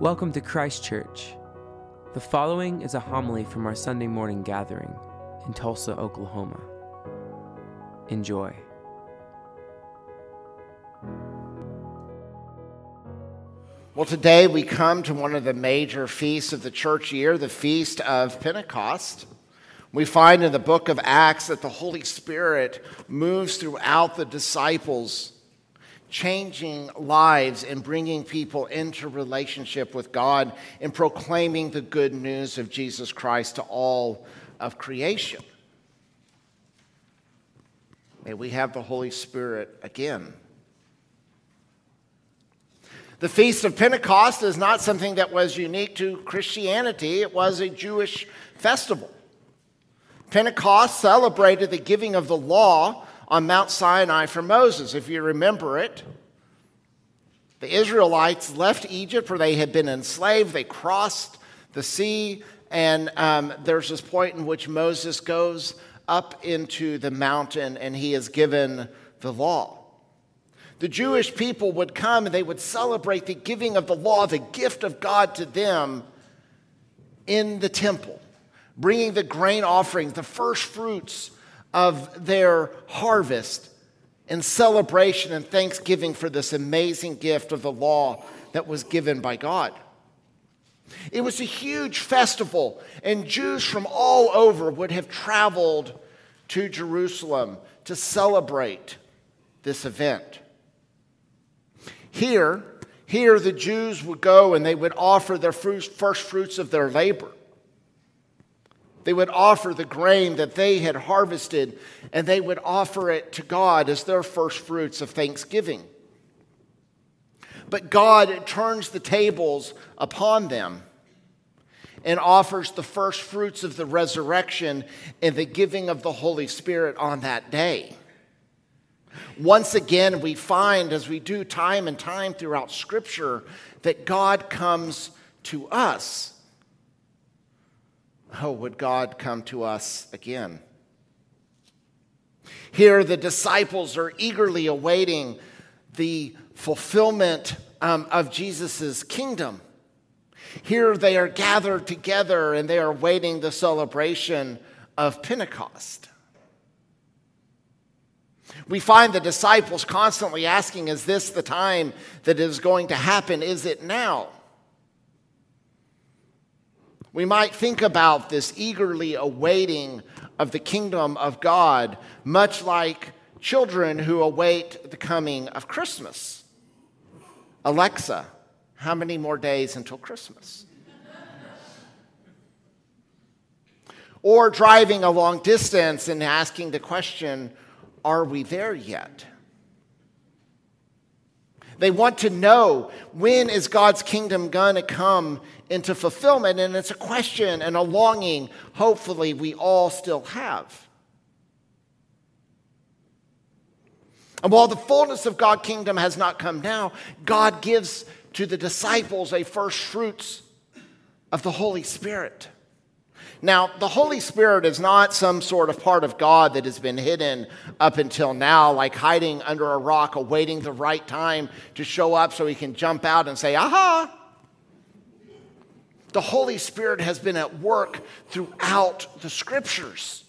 Welcome to Christ Church. The following is a homily from our Sunday morning gathering in Tulsa, Oklahoma. Enjoy. Well, today we come to one of the major feasts of the church year, the Feast of Pentecost. We find in the book of Acts that the Holy Spirit moves throughout the disciples, changing lives and bringing people into relationship with God and proclaiming the good news of Jesus Christ to all of creation. May we have the Holy Spirit again. The Feast of Pentecost is not something that was unique to Christianity, it was a Jewish festival. Pentecost celebrated the giving of the law on Mount Sinai for Moses, if you remember it. The Israelites left Egypt where they had been enslaved. They crossed the sea, and um, there's this point in which Moses goes up into the mountain and he is given the law. The Jewish people would come and they would celebrate the giving of the law, the gift of God to them in the temple, bringing the grain offerings, the first fruits of their harvest in celebration and thanksgiving for this amazing gift of the law that was given by God. It was a huge festival, and Jews from all over would have traveled to Jerusalem to celebrate this event. Here, here the Jews would go and they would offer their first fruits of their labor. They would offer the grain that they had harvested and they would offer it to God as their first fruits of thanksgiving. But God turns the tables upon them and offers the first fruits of the resurrection and the giving of the Holy Spirit on that day. Once again, we find, as we do time and time throughout Scripture, that God comes to us. Oh, would God come to us again? Here, the disciples are eagerly awaiting the fulfillment um, of Jesus' kingdom. Here, they are gathered together and they are waiting the celebration of Pentecost. We find the disciples constantly asking, Is this the time that is going to happen? Is it now? We might think about this eagerly awaiting of the kingdom of God, much like children who await the coming of Christmas. Alexa, how many more days until Christmas? or driving a long distance and asking the question, are we there yet? They want to know when is God's kingdom going to come into fulfillment? And it's a question and a longing, hopefully, we all still have. And while the fullness of God's kingdom has not come now, God gives to the disciples a first fruits of the Holy Spirit. Now, the Holy Spirit is not some sort of part of God that has been hidden up until now, like hiding under a rock, awaiting the right time to show up so he can jump out and say, aha. The Holy Spirit has been at work throughout the scriptures.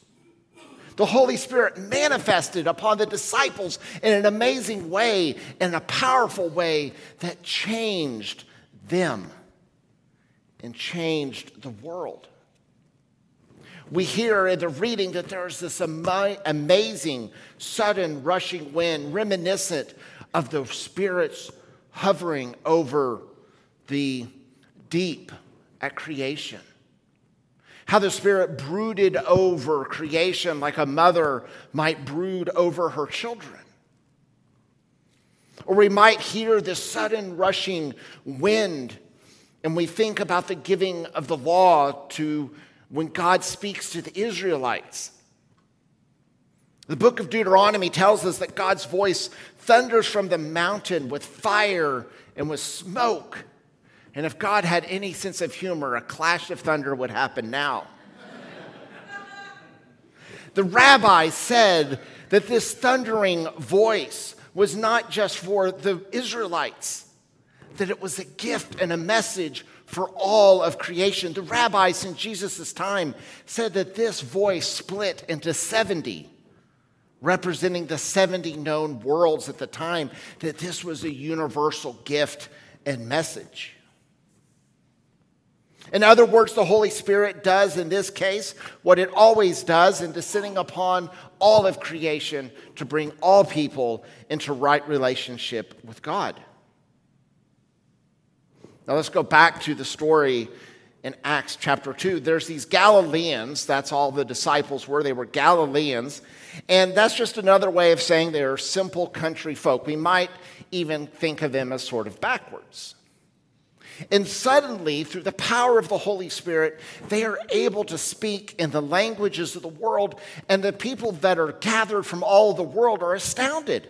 The Holy Spirit manifested upon the disciples in an amazing way, in a powerful way that changed them and changed the world we hear in the reading that there's this amazing, sudden, rushing wind, reminiscent of the spirits hovering over the deep at creation. How the Spirit brooded over creation like a mother might brood over her children. Or we might hear this sudden rushing wind, and we think about the giving of the law to when God speaks to the Israelites. The book of Deuteronomy tells us that God's voice thunders from the mountain with fire and with smoke. And if God had any sense of humor, a clash of thunder would happen now. the rabbi said that this thundering voice was not just for the Israelites, that it was a gift and a message for all of creation. The rabbis in Jesus' time said that this voice split into 70, representing the 70 known worlds at the time, that this was a universal gift and message. In other words, the Holy Spirit does in this case what it always does in descending upon all of creation to bring all people into right relationship with God. Now let's go back to the story in Acts chapter 2. There's these Galileans, that's all the disciples were. They were Galileans. And that's just another way of saying they're simple country folk. We might even think of them as sort of backwards. And suddenly, through the power of the Holy Spirit, they are able to speak in the languages of the world, and the people that are gathered from all the world are astounded.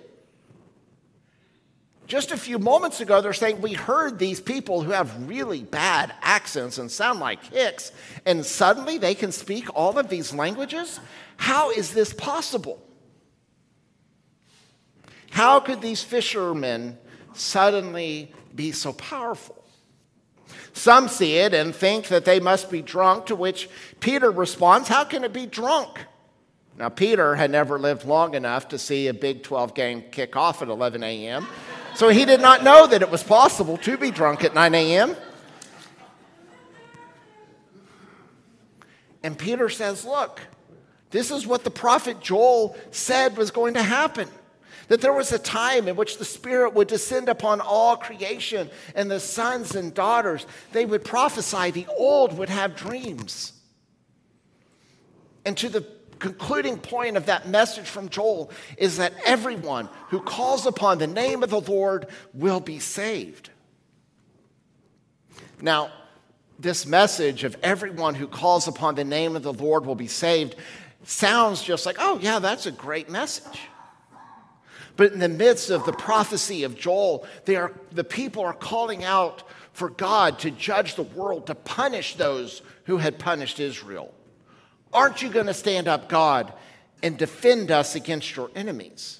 Just a few moments ago, they're saying, We heard these people who have really bad accents and sound like hicks, and suddenly they can speak all of these languages? How is this possible? How could these fishermen suddenly be so powerful? Some see it and think that they must be drunk, to which Peter responds, How can it be drunk? Now, Peter had never lived long enough to see a Big 12 game kick off at 11 a.m. So he did not know that it was possible to be drunk at 9 a.m. And Peter says, Look, this is what the prophet Joel said was going to happen. That there was a time in which the Spirit would descend upon all creation, and the sons and daughters, they would prophesy, the old would have dreams. And to the concluding point of that message from Joel is that everyone who calls upon the name of the Lord will be saved. Now, this message of everyone who calls upon the name of the Lord will be saved sounds just like, oh, yeah, that's a great message. But in the midst of the prophecy of Joel, they are, the people are calling out for God to judge the world, to punish those who had punished Israel. Aren't you going to stand up, God, and defend us against your enemies?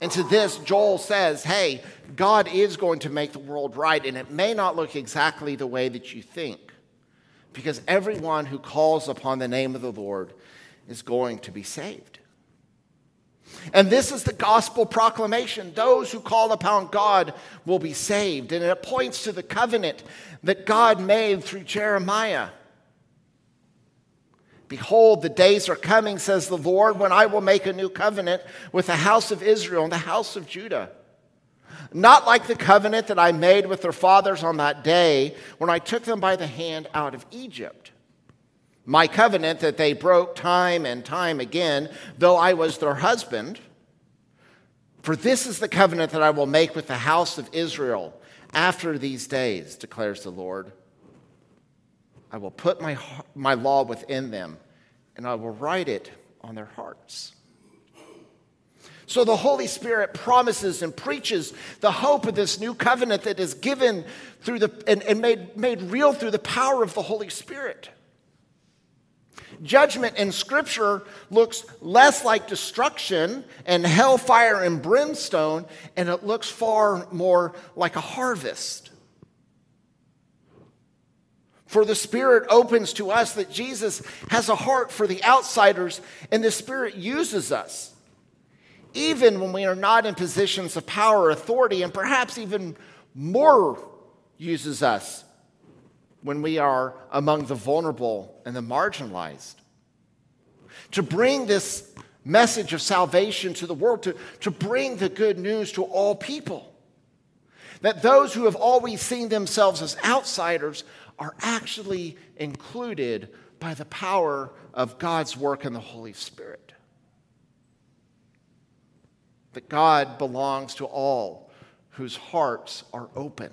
And to this, Joel says, hey, God is going to make the world right, and it may not look exactly the way that you think, because everyone who calls upon the name of the Lord is going to be saved. And this is the gospel proclamation. Those who call upon God will be saved. And it points to the covenant that God made through Jeremiah Behold, the days are coming, says the Lord, when I will make a new covenant with the house of Israel and the house of Judah. Not like the covenant that I made with their fathers on that day when I took them by the hand out of Egypt. My covenant that they broke time and time again, though I was their husband. For this is the covenant that I will make with the house of Israel after these days, declares the Lord. I will put my, my law within them, and I will write it on their hearts. So the Holy Spirit promises and preaches the hope of this new covenant that is given through the and, and made, made real through the power of the Holy Spirit. Judgment in Scripture looks less like destruction and hellfire and brimstone, and it looks far more like a harvest. For the Spirit opens to us that Jesus has a heart for the outsiders, and the Spirit uses us, even when we are not in positions of power or authority, and perhaps even more uses us when we are among the vulnerable and the marginalized. To bring this message of salvation to the world, to, to bring the good news to all people. That those who have always seen themselves as outsiders are actually included by the power of God's work in the Holy Spirit. That God belongs to all whose hearts are open.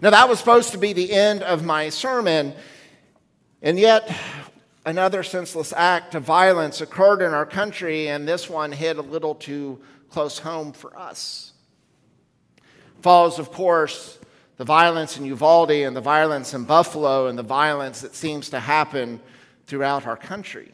Now, that was supposed to be the end of my sermon, and yet another senseless act of violence occurred in our country, and this one hit a little too close home for us. Follows, of course, the violence in Uvalde and the violence in Buffalo and the violence that seems to happen throughout our country.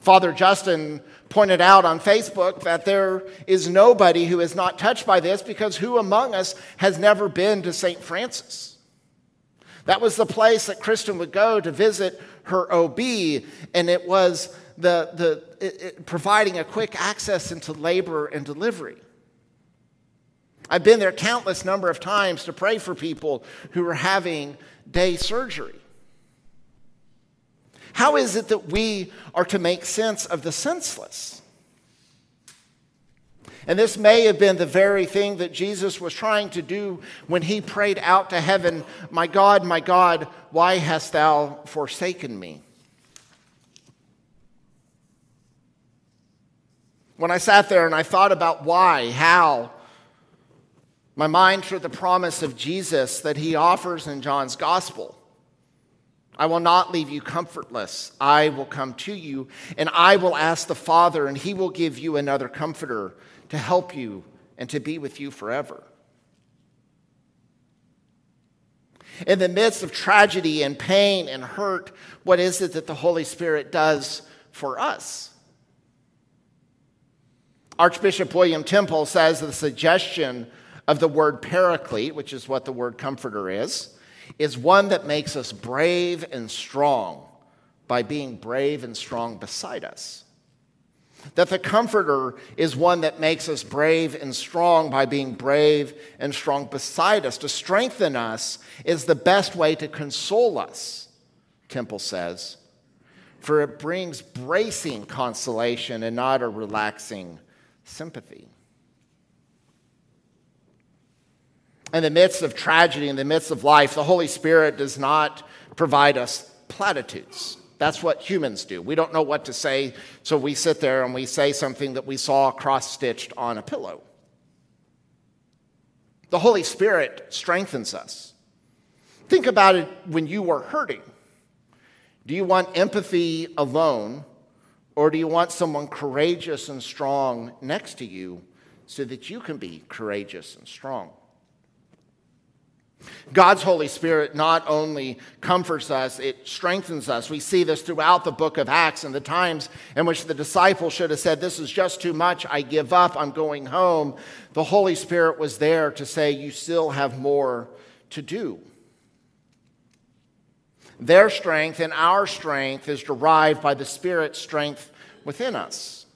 Father Justin pointed out on Facebook that there is nobody who is not touched by this because who among us has never been to St. Francis? That was the place that Kristen would go to visit her OB, and it was the, the, it, it, providing a quick access into labor and delivery. I've been there countless number of times to pray for people who are having day surgery. How is it that we are to make sense of the senseless? And this may have been the very thing that Jesus was trying to do when he prayed out to heaven, My God, my God, why hast thou forsaken me? When I sat there and I thought about why, how, my mind turned the promise of Jesus that he offers in John's gospel. I will not leave you comfortless. I will come to you, and I will ask the Father, and he will give you another comforter to help you and to be with you forever. In the midst of tragedy and pain and hurt, what is it that the Holy Spirit does for us? Archbishop William Temple says the suggestion of the word paraclete, which is what the word comforter is, is one that makes us brave and strong by being brave and strong beside us. That the Comforter is one that makes us brave and strong by being brave and strong beside us. To strengthen us is the best way to console us, Temple says, for it brings bracing consolation and not a relaxing sympathy. In the midst of tragedy, in the midst of life, the Holy Spirit does not provide us platitudes. That's what humans do. We don't know what to say, so we sit there and we say something that we saw cross stitched on a pillow. The Holy Spirit strengthens us. Think about it when you are hurting. Do you want empathy alone, or do you want someone courageous and strong next to you so that you can be courageous and strong? God's Holy Spirit not only comforts us, it strengthens us. We see this throughout the book of Acts and the times in which the disciples should have said, This is just too much. I give up. I'm going home. The Holy Spirit was there to say, You still have more to do. Their strength and our strength is derived by the Spirit's strength within us.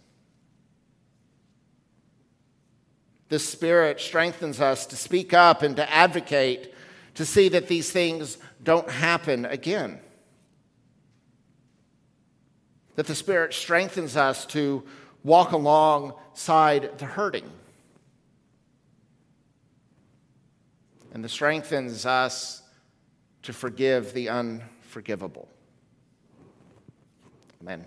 The Spirit strengthens us to speak up and to advocate to see that these things don't happen again. That the Spirit strengthens us to walk alongside the hurting. And that strengthens us to forgive the unforgivable. Amen.